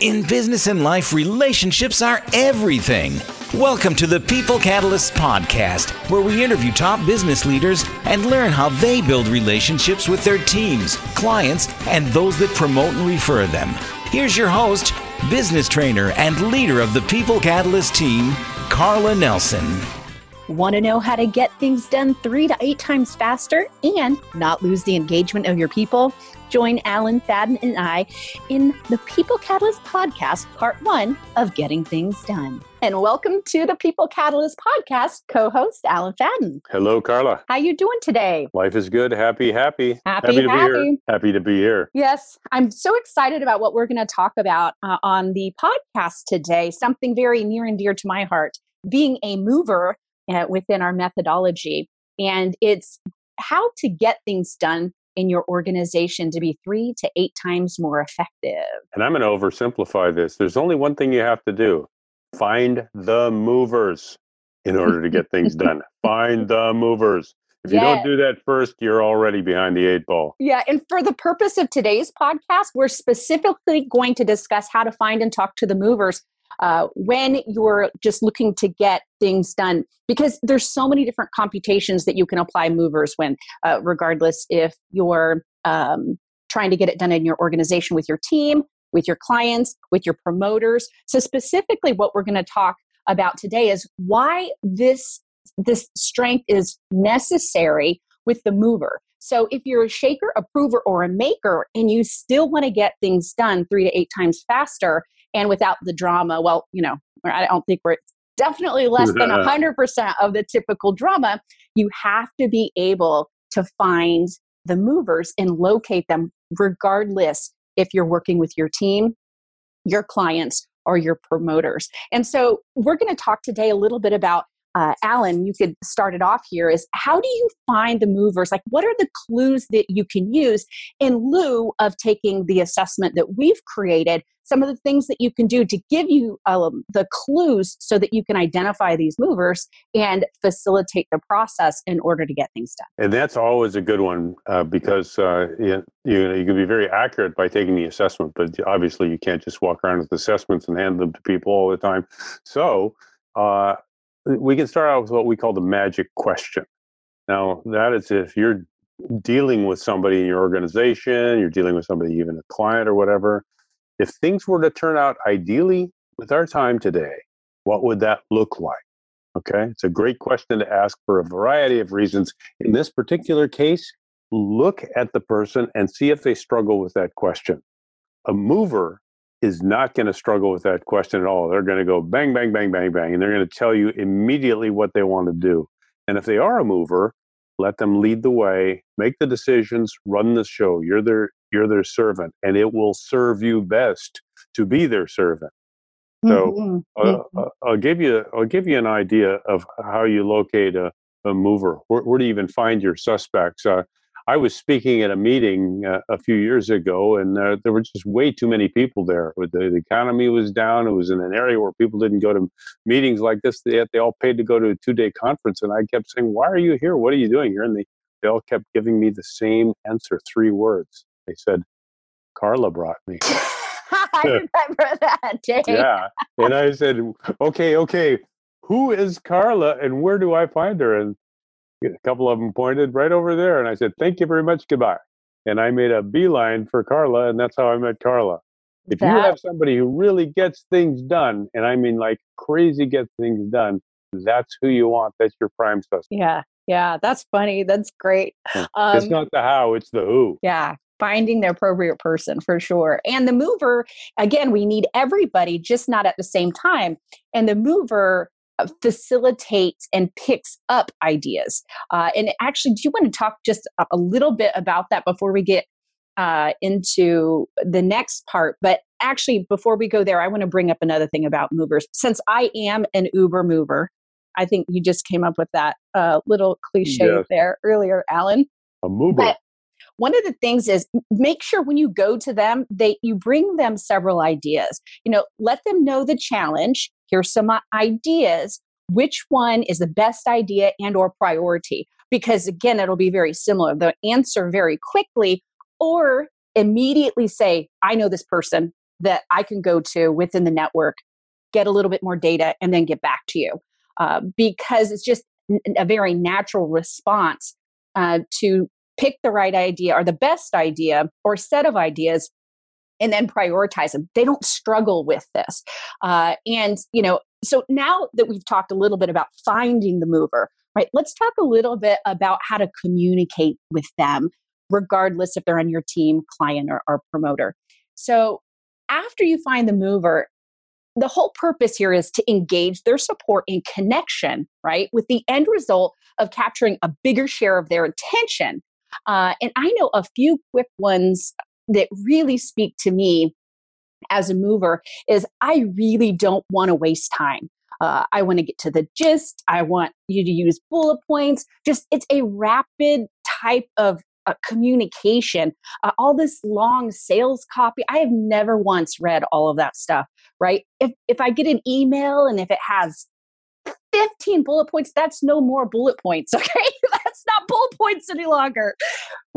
In business and life, relationships are everything. Welcome to the People Catalysts podcast, where we interview top business leaders and learn how they build relationships with their teams, clients, and those that promote and refer them. Here's your host, business trainer, and leader of the People Catalyst team, Carla Nelson. Want to know how to get things done three to eight times faster and not lose the engagement of your people? Join Alan Fadden and I in the People Catalyst podcast, part one of Getting Things Done. And welcome to the People Catalyst podcast, co-host Alan Fadden. Hello, Carla. How are you doing today? Life is good. Happy, happy. Happy, to be here. Happy to be here. Yes, I'm so excited about what we're going to talk about uh, on the podcast today. Something very near and dear to my heart, being a mover uh, within our methodology. And it's how to get things done in your organization to be three to eight times more effective. And I'm going to oversimplify this. There's only one thing you have to do find the movers in order to get things done. Find the movers. If you Yeah. don't do that first, you're already behind the eight ball. Yeah, and for the purpose of today's podcast, we're specifically going to discuss how to find and talk to the movers uh, when you're just looking to get things done. Because there's so many different computations that you can apply movers when, uh, regardless if you're um, trying to get it done in your organization with your team, with your clients, with your promoters. So specifically, what we're going to talk about today is why this this strength is necessary with the mover. So if you're a shaker, a prover, or a maker, and you still want to get things done three to eight times faster and without the drama, well, you know, I don't think we're definitely less than 100% of the typical drama. You have to be able to find the movers and locate them, regardless if you're working with your team, your clients, or your promoters. And so we're going to talk today a little bit about uh, Alan, you could start it off here is how do you find the movers? Like, what are the clues that you can use in lieu of taking the assessment that we've created? Some of the things that you can do to give you um, the clues so that you can identify these movers and facilitate the process in order to get things done. And that's always a good one uh, because uh, you, you, you can be very accurate by taking the assessment, but obviously you can't just walk around with assessments and hand them to people all the time. So, uh, we can start out with what we call the magic question. Now, that is if you're dealing with somebody in your organization, you're dealing with somebody, even a client or whatever. If things were to turn out ideally with our time today, what would that look like? Okay, it's a great question to ask for a variety of reasons. In this particular case, look at the person and see if they struggle with that question. A mover is not going to struggle with that question at all. They're going to go bang, bang, bang, bang, bang, and they're going to tell you immediately what they want to do. And if they are a mover, let them lead the way, make the decisions, run the show. You're their you're their servant, and it will serve you best to be their servant. So Mhm. uh, uh, I'll give you I'll give you an idea of how you locate a, a mover. Where, where do you even find your suspects? Uh, I was speaking at a meeting uh, a few years ago, and uh, there were just way too many people there. The, the economy was down. It was in an area where people didn't go to meetings like this. They, they all paid to go to a two day conference, and I kept saying, "Why are you here? What are you doing here?" And they, they all kept giving me the same answer, three words. They said, "Carla brought me." I remember that day. yeah. And I said, okay, okay, who is Carla and where do I find her? And a couple of them pointed right over there. And I said, thank you very much. Goodbye. And I made a beeline for Carla, and that's how I met Carla. If you have somebody who really gets things done, and I mean like crazy gets things done, that's who you want. That's your prime suspect. yeah, yeah, that's funny. That's great. it's Um, not the how, it's the who. Yeah, finding the appropriate person for sure. And the mover, again, we need everybody, just not at the same time. And the mover facilitates and picks up ideas. Uh, and actually, do you want to talk just a, little bit about that before we get uh, into the next part? But actually, before we go there, I want to bring up another thing about movers. Since I am an Uber mover, I think you just came up with that uh, little cliche Yes. there earlier, Alan A mover. but one of the things is make sure when you go to them they you bring them several ideas you know let them know the challenge here's some ideas which one is the best idea and or priority because again it'll be very similar they'll answer very quickly or immediately say i know this person that I can go to within the network, get a little bit more data, and then get back to you. Uh, because it's just a very natural response uh, to pick the right idea or the best idea or set of ideas and then prioritize them. They don't struggle with this. Uh, and, you know, so now that we've talked a little bit about finding the mover, right, let's talk a little bit about how to communicate with them, regardless if they're on your team, client, or, or promoter. So after you find the mover, the whole purpose here is to engage their support in connection, right, with the end result of capturing a bigger share of their attention. Uh, and I know a few quick ones that really speak to me as a mover is I really don't want to waste time. Uh, I want to get to the gist. I want you to use bullet points. Just it's a rapid type of uh, communication. Uh, all this long sales copy. I have never once read all of that stuff. Right? If if I get an email and if it has 15 bullet points, that's no more bullet points. Okay, that's not bullet points any longer.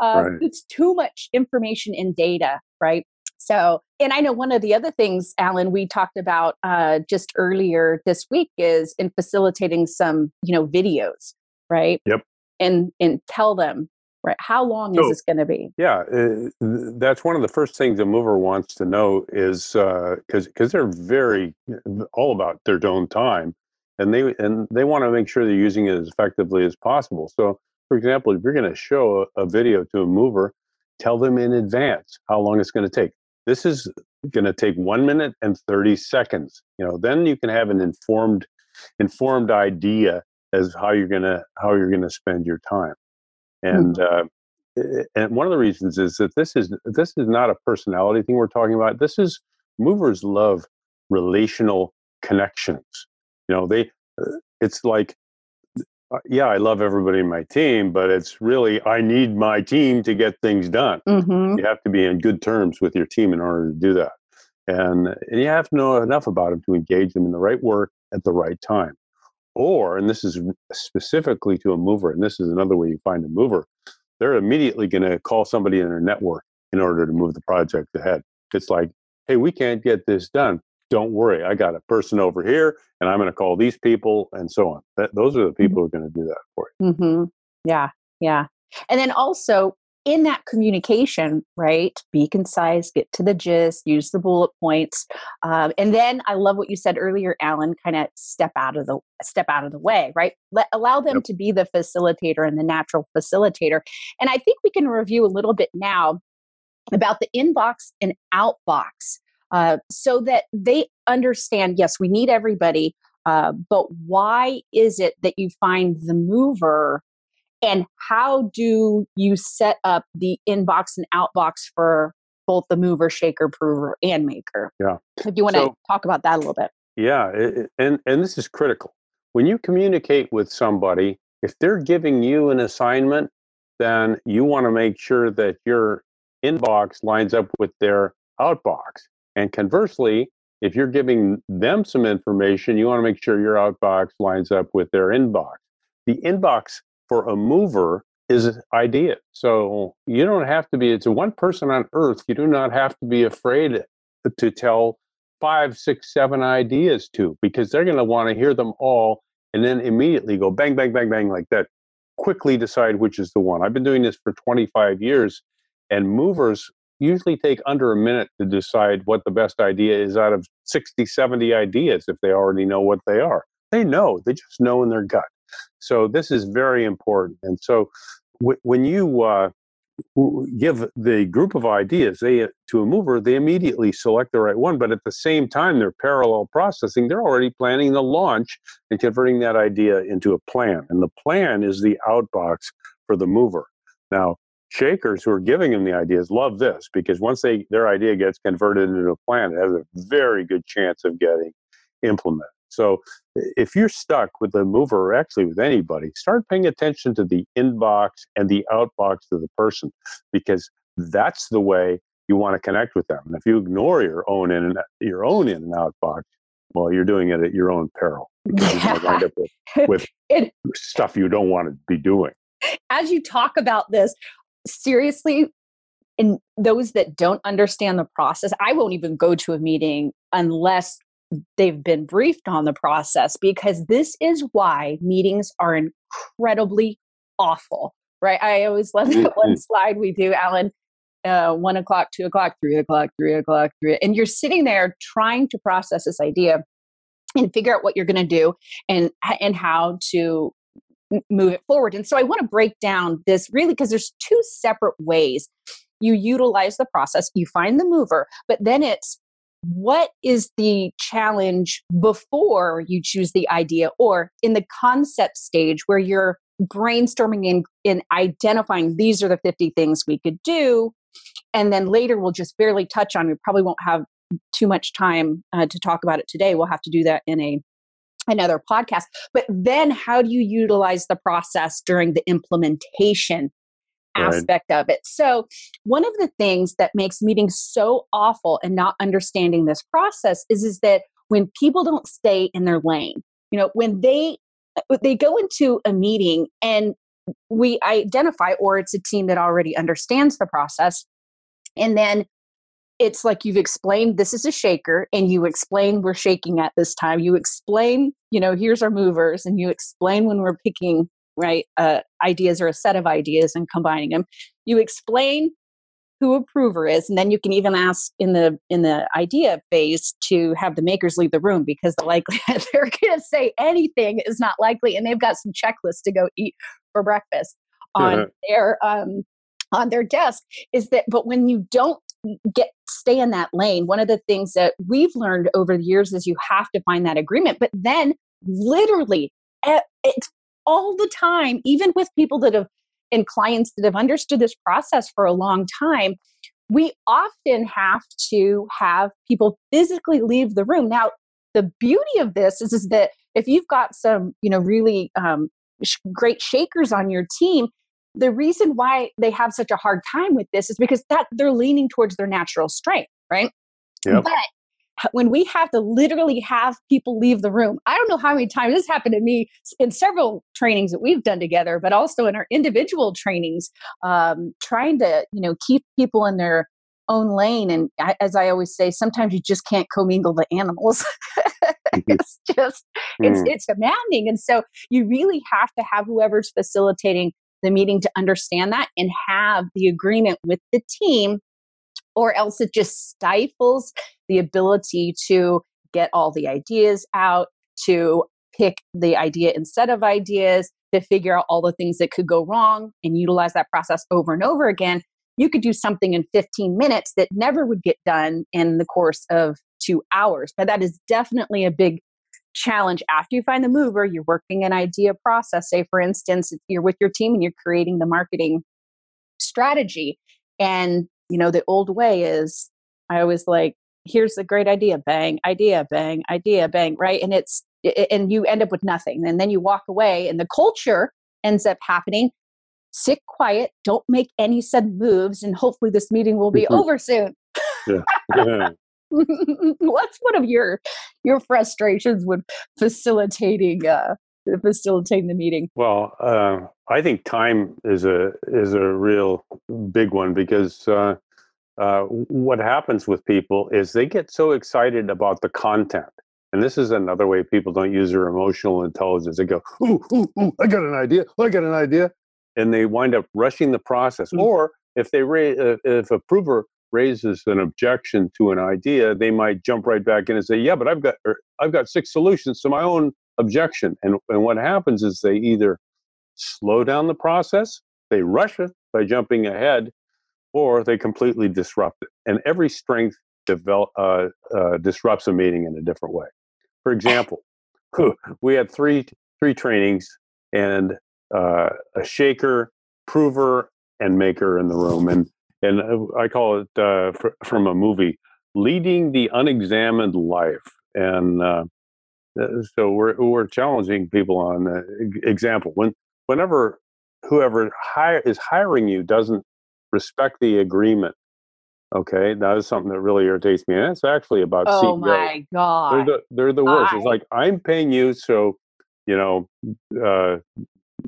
Uh, right. It's too much information and data. Right? So, and I know one of the other things, Alan, we talked about uh, just earlier this week is in facilitating some, you know, videos, right? Yep. And and tell them, right? How long so, is this going to be? Yeah, uh, that's one of the first things a mover wants to know is because uh, because they're very all about their own time, and they and they want to make sure they're using it as effectively as possible. So, for example, if you're going to show a, a video to a mover, tell them in advance how long it's going to take this is going to take one minute and 30 seconds. You know, then you can have an informed, informed idea as how you're going to how you're going to spend your time. And mm-hmm. uh, and one of the reasons is that this is this is not a personality thing we're talking about. This is movers love relational connections. You know, they uh, it's like yeah, I love everybody in my team, but it's really I need my team to get things done. Mm-hmm. You have to be in good terms with your team in order to do that, and, and you have to know enough about them to engage them in the right work at the right time. Or, and this is specifically to a mover, and this is another way you find a mover, they're immediately going to call somebody in their network in order to move the project ahead. It's like, hey, we can't get this done don't worry, I got a person over here, and I'm going to call these people, and so on. That, those are the mm-hmm. people mm-hmm. who are going to do that for you. Mm-hmm. Yeah, yeah. And then also in that communication, right? Be concise, get to the gist, use the bullet points, um, and then I love what you said earlier, Alan. Kind of step out of the step out of the way, right? Let allow them yep. to be the facilitator and the natural facilitator. And I think we can review a little bit now about the inbox and outbox uh, so that they understand yes, we need everybody, uh, but why is it that you find the mover? And how do you set up the inbox and outbox for both the mover, shaker, prover, and maker? Yeah. If you want so, to talk about that a little bit. Yeah, it, and and this is critical. When you communicate with somebody, if they're giving you an assignment, then you want to make sure that your inbox lines up with their outbox. And conversely, if you're giving them some information, you want to make sure your outbox lines up with their inbox. The inbox for a mover is idea. So you don't have to be, it's one person on earth. You do not have to be afraid to tell five, six, seven ideas to because they're going to want to hear them all and then immediately go bang, bang, bang, bang like that. Quickly decide which is the one. I've been doing this for 25 years and movers usually take under a minute to decide what the best idea is out of 60, 70 ideas if they already know what they are. They know, they just know in their gut. So this is very important. And so w- when you uh, give the group of ideas they to a mover, they immediately select the right one. But at the same time, they're parallel processing. They're already planning the launch and converting that idea into a plan. And the plan is the outbox for the mover. Now, shakers who are giving them the ideas love this because once they their idea gets converted into a plan, it has a very good chance of getting implemented. So if you're stuck with the mover or actually with anybody, start paying attention to the inbox and the outbox of the person because that's the way you want to connect with them. And if you ignore your own in and your own in and out box, well, you're doing it at your own peril. Yeah. you wind up with, with it, stuff you don't want to be doing. As you talk about this, seriously, and those that don't understand the process, I won't even go to a meeting unless they've been briefed on the process because this is why meetings are incredibly awful, right? I always love that one slide we do, Alan. Uh, one o'clock, two o'clock, three o'clock, three o'clock, three, and you're sitting there trying to process this idea and figure out what you're going to do and and how to move it forward. And so I want to break down this really because there's two separate ways you utilize the process, you find the mover, but then it's what is the challenge before you choose the idea or in the concept stage where you're brainstorming in, in identifying these are the 50 things we could do and then later we'll just barely touch on we probably won't have too much time uh, to talk about it today we'll have to do that in a another podcast but then how do you utilize the process during the implementation aspect of it. So, one of the things that makes meetings so awful and not understanding this process is is that when people don't stay in their lane, you know, when they uh, they go into a meeting and we identify or it's a team that already understands the process and then it's like you've explained this is a shaker and you explain we're shaking at this time. You explain you know here's our movers and you explain when we're picking right uh, ideas or a set of ideas and combining them you explain who a prover is and then you can even ask in the in the idea phase to have the makers leave the room because the likelihood they're going to say anything is not likely and they've got some checklists to go eat for breakfast on their um on their desk is that but when you don't get stay in that lane one of the things that we've learned over the years is you have to find that agreement but then literally it's all the time, even with people that have and clients that have understood this process for a long time, we often have to have people physically leave the room. Now, the beauty of this is, is that if you've got some, you know, really um, sh- great shakers on your team, the reason why they have such a hard time with this is because that they're leaning towards their natural strength, right? Yep. But when we have to literally have people leave the room. I don't know how many times this happened to me in several trainings that we've done together, but also in our individual trainings, um, trying to you know keep people in their own lane. And as I always say, sometimes you just can't commingle the animals. Mm-hmm. it's just it's mm. it's demanding, and so you really have to have whoever's facilitating the meeting to understand that and have the agreement with the team or else it just stifles the ability to get all the ideas out, to pick the idea instead of ideas, to figure out all the things that could go wrong and utilize that process over and over again. You could do something in 15 minutes that never would get done in the course of two hours. But that is definitely a big challenge after you find the mover you're working an idea process say for instance you're with your team and you're creating the marketing strategy and you know, the old way is I always like, here's a great idea, bang, idea, bang, idea, bang, right? And it's, and you end up with nothing. And then you walk away, and the culture ends up happening. Sit quiet, don't make any sudden moves, and hopefully this meeting will be mm-hmm. over soon. Yeah. yeah. What's one of your your frustrations with facilitating uh, facilitating the meeting? Well, uh, I think time is a is a real big one because uh, uh, what happens with people is they get so excited about the content, and this is another way people don't use their emotional intelligence. They go, "Ooh, ooh, ooh! I got an idea! I got an idea!" and they wind up rushing the process. Mm-hmm. Or if they ra- if a prover raises an objection to an idea, they might jump right back in and say, "Yeah, but I've got er, I've got six solutions to my own objection. And, and what happens is they either slow down the process, they rush it by jumping ahead, or they completely disrupt it. And every strength develop, uh, uh, disrupts a meeting in a different way. For example, we had three three trainings and uh, a shaker, prover, and maker in the room, and and uh, I call it uh, fr- from a movie, leading the unexamined life. And uh, uh, so we're we're challenging people on uh, example when whenever whoever hire is hiring you doesn't respect the agreement okay that is something that really irritates me and it's actually about oh CEO. my god they're the, they're the worst it's like i'm paying you so you know uh,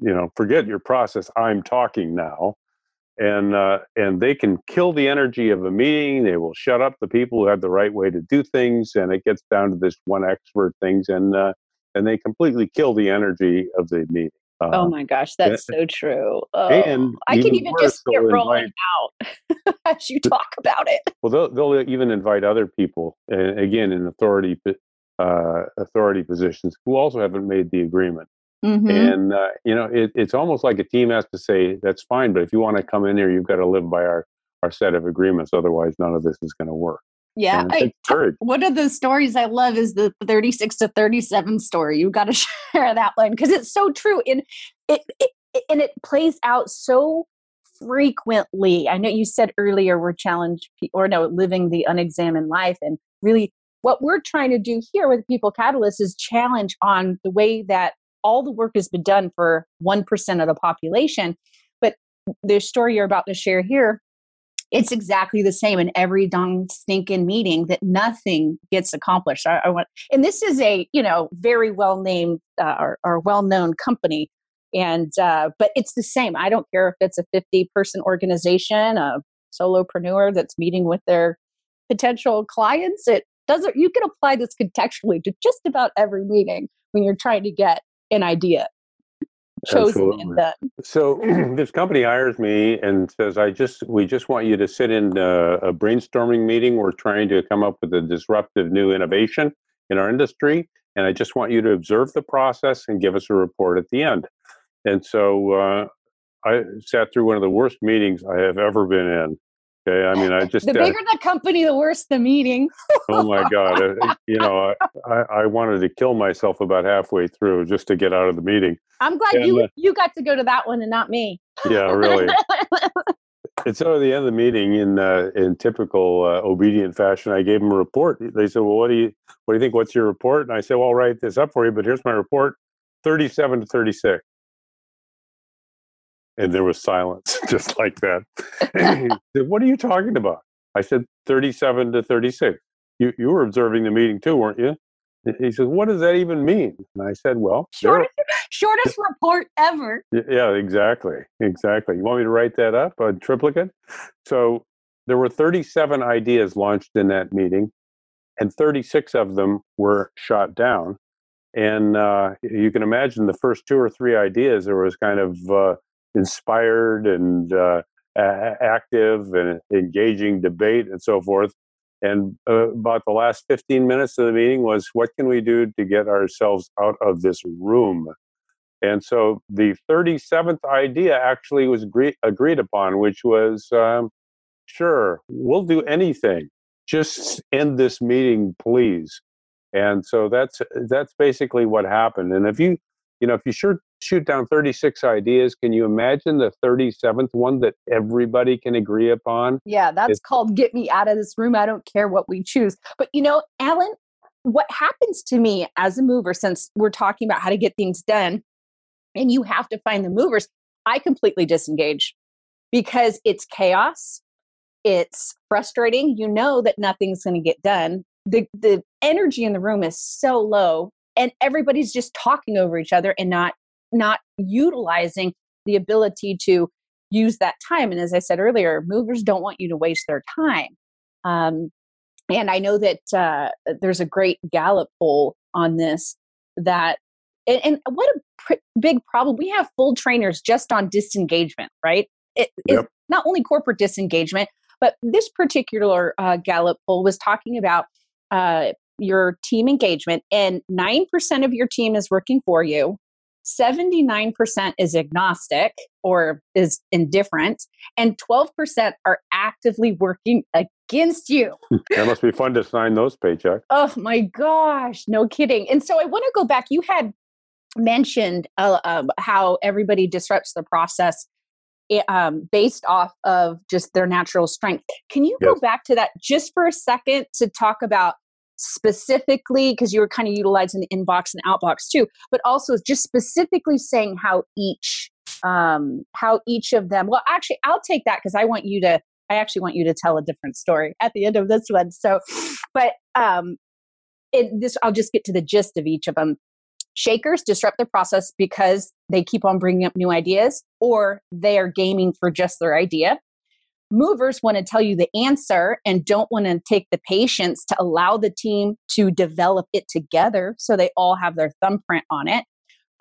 you know forget your process i'm talking now and uh, and they can kill the energy of a meeting. They will shut up the people who have the right way to do things, and it gets down to this one expert things, and uh, and they completely kill the energy of the meeting. Uh, oh my gosh, that's so true. Oh, and I can even just get rolling invite, out as you talk about it. Well, they'll, they'll even invite other people, and again in authority uh, authority positions, who also haven't made the agreement. Mm-hmm. And uh, you know, it, it's almost like a team has to say, "That's fine, but if you want to come in here, you've got to live by our our set of agreements. Otherwise, none of this is going to work." Yeah, I, one of the stories I love is the 36 to 37 story. You've got to share that one because it's so true, and it, it and it plays out so frequently. I know you said earlier we're challenged, or no, living the unexamined life, and really what we're trying to do here with People Catalyst is challenge on the way that all the work has been done for 1% of the population. But the story you're about to share here, it's exactly the same in every dong stinking meeting that nothing gets accomplished. I, I, want, and this is a you know very well named uh, or, or well known company, and uh, but it's the same. I don't care if it's a 50 person organization, a solopreneur that's meeting with their potential clients. It doesn't. You can apply this contextually to just about every meeting when you're trying to get an idea chosen Absolutely. and done. So this company hires me and says, "I just we just want you to sit in a, a, brainstorming meeting. We're trying to come up with a disruptive new innovation in our industry, and I just want you to observe the process and give us a report at the end." And so uh, I sat through one of the worst meetings I have ever been in. Okay, I mean, I just the bigger the company, the worse the meeting. oh my god! Uh, you know, I, I wanted to kill myself about halfway through just to get out of the meeting. I'm glad and, you uh, you got to go to that one and not me. Yeah, really. and so at the end of the meeting, in uh, in typical uh, obedient fashion, I gave them a report. They said, "Well, what do you what do you think? What's your report?" And I said, "Well, I'll write this up for you, but here's my report: thirty-seven to thirty-six and there was silence just like that. Said, what are you talking about? I said 37 to 36 you, you were observing the meeting too weren't you? He says what does that even mean? And i said well shortest, shortest report ever. Yeah exactly exactly. You want me to write that up a triplicate? So there were 37 ideas launched in that meeting and 36 of them were shot down. And uh, you can imagine the first two or three ideas there was kind of uh, inspired and uh, active and engaging debate and so forth. And uh, about the last 15 minutes of the meeting was what can we do to get ourselves out of this room? And so the 37th idea actually was agree- agreed upon, which was um, sure, we'll do anything. Just end this meeting, please. And so that's that's basically what happened. And if you you know if you sure shoot down 36 ideas. Can you imagine the 37th one that everybody can agree upon? Yeah, that's it's- called Get Me Out of This Room. I don't care what we choose. But you know, Alan, what happens to me as a mover, since we're talking about how to get things done and you have to find the movers, I completely disengage because it's chaos. It's frustrating. You know that nothing's going to get done. The, the energy in the room is so low and everybody's just talking over each other and not not utilizing the ability to use that time. And as I said earlier, movers don't want you to waste their time. Um, and I know that uh, there's a great Gallup poll on this that, and, and what a pr- big problem. We have full trainers just on disengagement, right? It, yep. It's not only corporate disengagement, but this particular uh, Gallup poll was talking about uh, your team engagement, and 9% of your team is working for you, 79% is agnostic or is indifferent, and 12% are actively working against you. that must be fun to sign those paychecks. Oh my gosh, no kidding. And so I want to go back. You had mentioned uh, um, how everybody disrupts the process eh, um, based off of just their natural strength. Can you yes. go back to that just for a second to talk about specifically because you were kind of utilizing the inbox and outbox too but also just specifically saying how each um how each of them well actually i'll take that because i want you to i actually want you to tell a different story at the end of this one so but um it, this i'll just get to the gist of each of them Shakers disrupt the process because they keep on bringing up new ideas or they are gaming for just their idea. Movers want to tell you the answer and don't want to take the patience to allow the team to develop it together so they all have their thumbprint on it.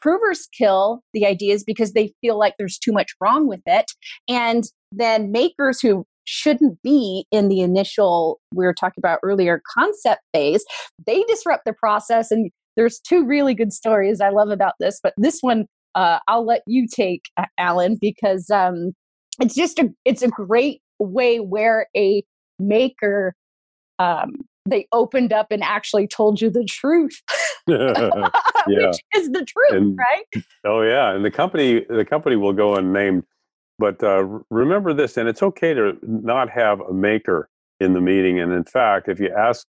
Provers kill the ideas because they feel like there's too much wrong with it. And then makers who shouldn't be in the initial, we were talking about earlier, concept phase, they disrupt the process. And there's two really good stories I love about this, but this one uh, I'll let you take, Alan, because um, it's just a it's a great way where a maker um, they opened up and actually told you the truth yeah. which is the truth And- right Oh yeah, and the company the company will go unnamed, but uh, remember this, and it's okay to not have a maker in the meeting. And in fact, if you ask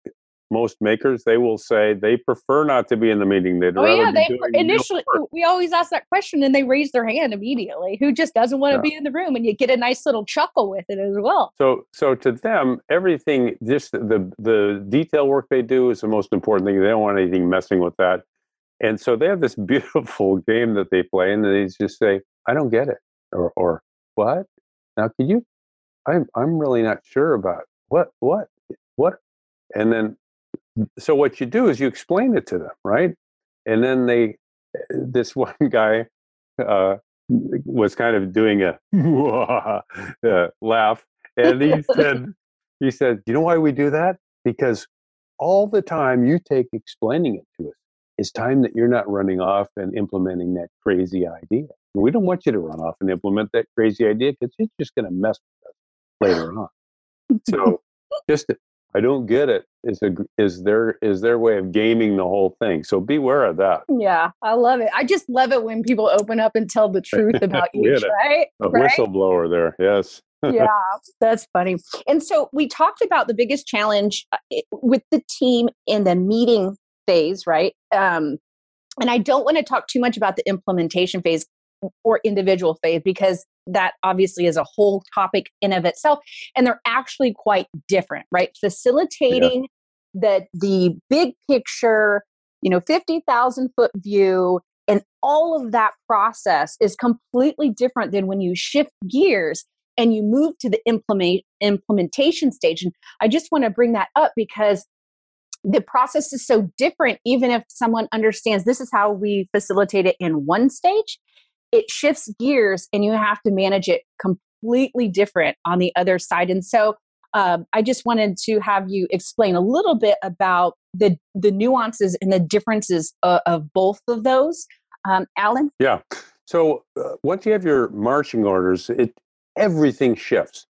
most makers, they will say they prefer not to be in the meeting. They'd oh yeah be they initially we always ask that question and they raise their hand immediately who just doesn't want to Yeah. be in the room and you get a nice little chuckle with it as well So, so to them, everything, just the the detail work they do is the most important thing. They don't want anything messing with that. And so they have this beautiful game that they play, and they just say, "I don't get it," or, or "What?" Now, can you? I'm I'm really not sure about what what what, and then so what you do is you explain it to them, right? And then they, this one guy, uh, was kind of doing a uh, laugh, and he said, he said, you know why we do that? Because all the time you take explaining it to us is time that you're not running off and implementing that crazy idea. We don't want you to run off and implement that crazy idea because it's just going to mess with us later on. So just I don't get it is a is their is their way of gaming the whole thing. So beware of that. yeah i love it i just love it when people open up and tell the truth about each a- right A right whistleblower there, yes. yeah, that's funny. And so we talked about the biggest challenge uh, with the team in the meeting phase, right? Um, and I don't want to talk too much about the implementation phase or individual phase because that obviously is a whole topic in of itself and they're actually quite different right? Facilitating the the big picture you know 50,000 foot view and all of that process is completely different than when you shift gears and you move to the implement implementation stage and i just want to bring that up because the process is so different even if someone understands this is how we facilitate it in one stage it shifts gears and you have to manage it completely different on the other side and so um, i just wanted to have you explain a little bit about the the nuances and the differences of, of both of those um, alan Yeah. So uh, once you have your marching orders, it everything shifts.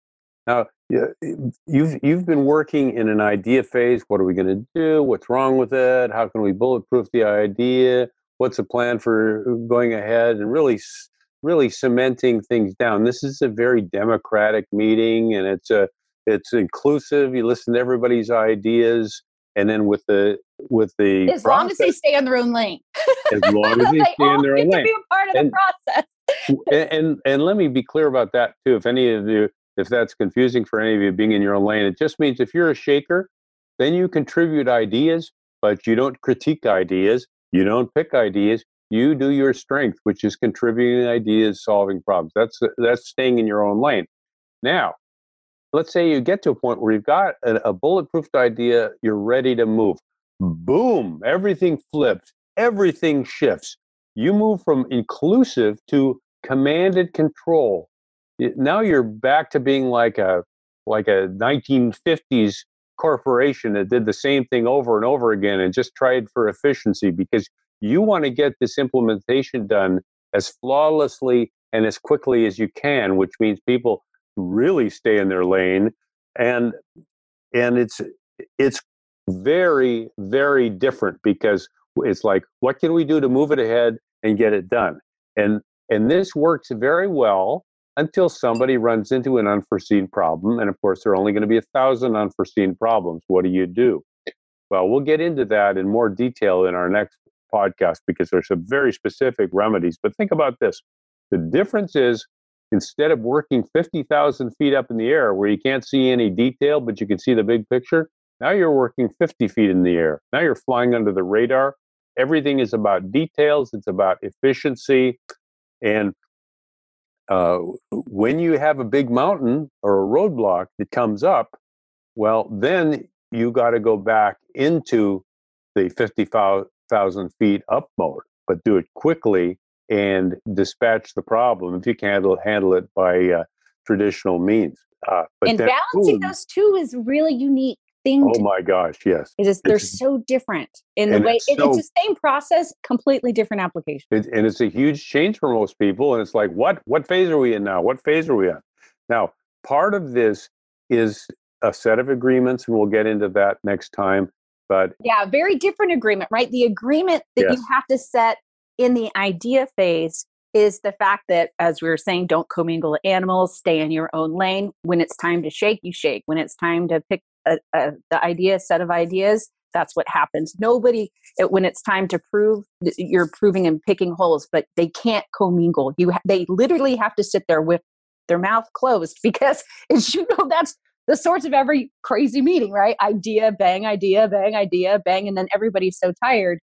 Now you've you've been working in an idea phase. What are we going to do? What's wrong with it? How can we bulletproof the idea? What's the plan for going ahead and really really cementing things down? This is a very democratic meeting, and it's a it's inclusive. You listen to everybody's ideas, and then with the with the as long as they stay on their own lane as long as they stay all in their own lane. be a part of And- the process and, and and let me be clear about that too. If any of you, if that's confusing for any of you being in your own lane, it just means if you're a shaker, then you contribute ideas, but you don't critique ideas, you don't pick ideas. You do your strength, which is contributing ideas, solving problems. That's uh, that's staying in your own lane. Now, let's say you get to a point where you've got a, a idea, you're ready to move. Boom! Everything flips. Everything shifts you move from inclusive to commanded control. Now you're back to being like a like a 1950s corporation that did the same thing over and over again and just tried for efficiency because you want to get this implementation done as flawlessly and as quickly as you can, which means people really stay in their lane and and it's it's very very different because it's like what can we do to move it ahead and get it done. And and this works very well until somebody runs into an unforeseen problem. And of course, there are only going to be a thousand unforeseen problems. What do you do? Well, we'll get into that in more detail in our next podcast because there's some very specific remedies. But think about this: the difference is instead of working 50,000 feet up in the air where you can't see any detail, but you can see the big picture, now you're working 50 feet in the air. Now you're flying under the radar everything is about details. It's about efficiency, and uh, when you have a big mountain or a roadblock that comes up, well, then you got to go back into the 50,000 feet up mode, but do it quickly and dispatch the problem if you can handle, handle it by uh, traditional means. Uh, and balancing boom, those two is really unique thing. Oh my gosh, yes. It is, they're so different in the way it's, it, so, it's, the same process, completely different application. It, and it's a huge change for most people. And it's like, what what phase are we in now? What phase are we in? Now, part of this is a set of agreements, and we'll get into that next time. But yeah, very different agreement, right? The agreement that yes. you have to set in the idea phase is the fact that, as we were saying, don't commingle animals, stay in your own lane. When it's time to shake, you shake. When it's time to pick a, a, the idea, set of ideas, that's what happens. Nobody, it, when it's time to prove, you're proving and picking holes, but they can't commingle. You, ha- they literally have to sit there with their mouth closed because, as you know, that's the source of every crazy meeting, right? Idea, bang, idea, bang, idea, bang, and then everybody's so tired,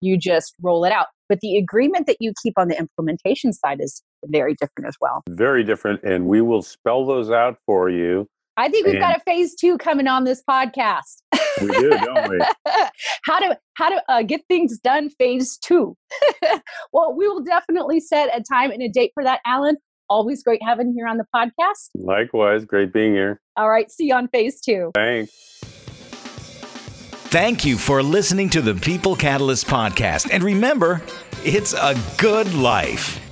you just roll it out. But the agreement that you keep on the implementation side is very different as well. Very different. And we will spell those out for you. I think we've and got a phase two coming on this podcast. We do, don't we? how to how to uh, get things done phase two. well, we will definitely set a time and a date for that, Alan. Always great having you here on the podcast. Likewise, great being here. All right, see you on phase two. Thanks. Thank you for listening to the People Catalyst podcast. And remember, it's a good life.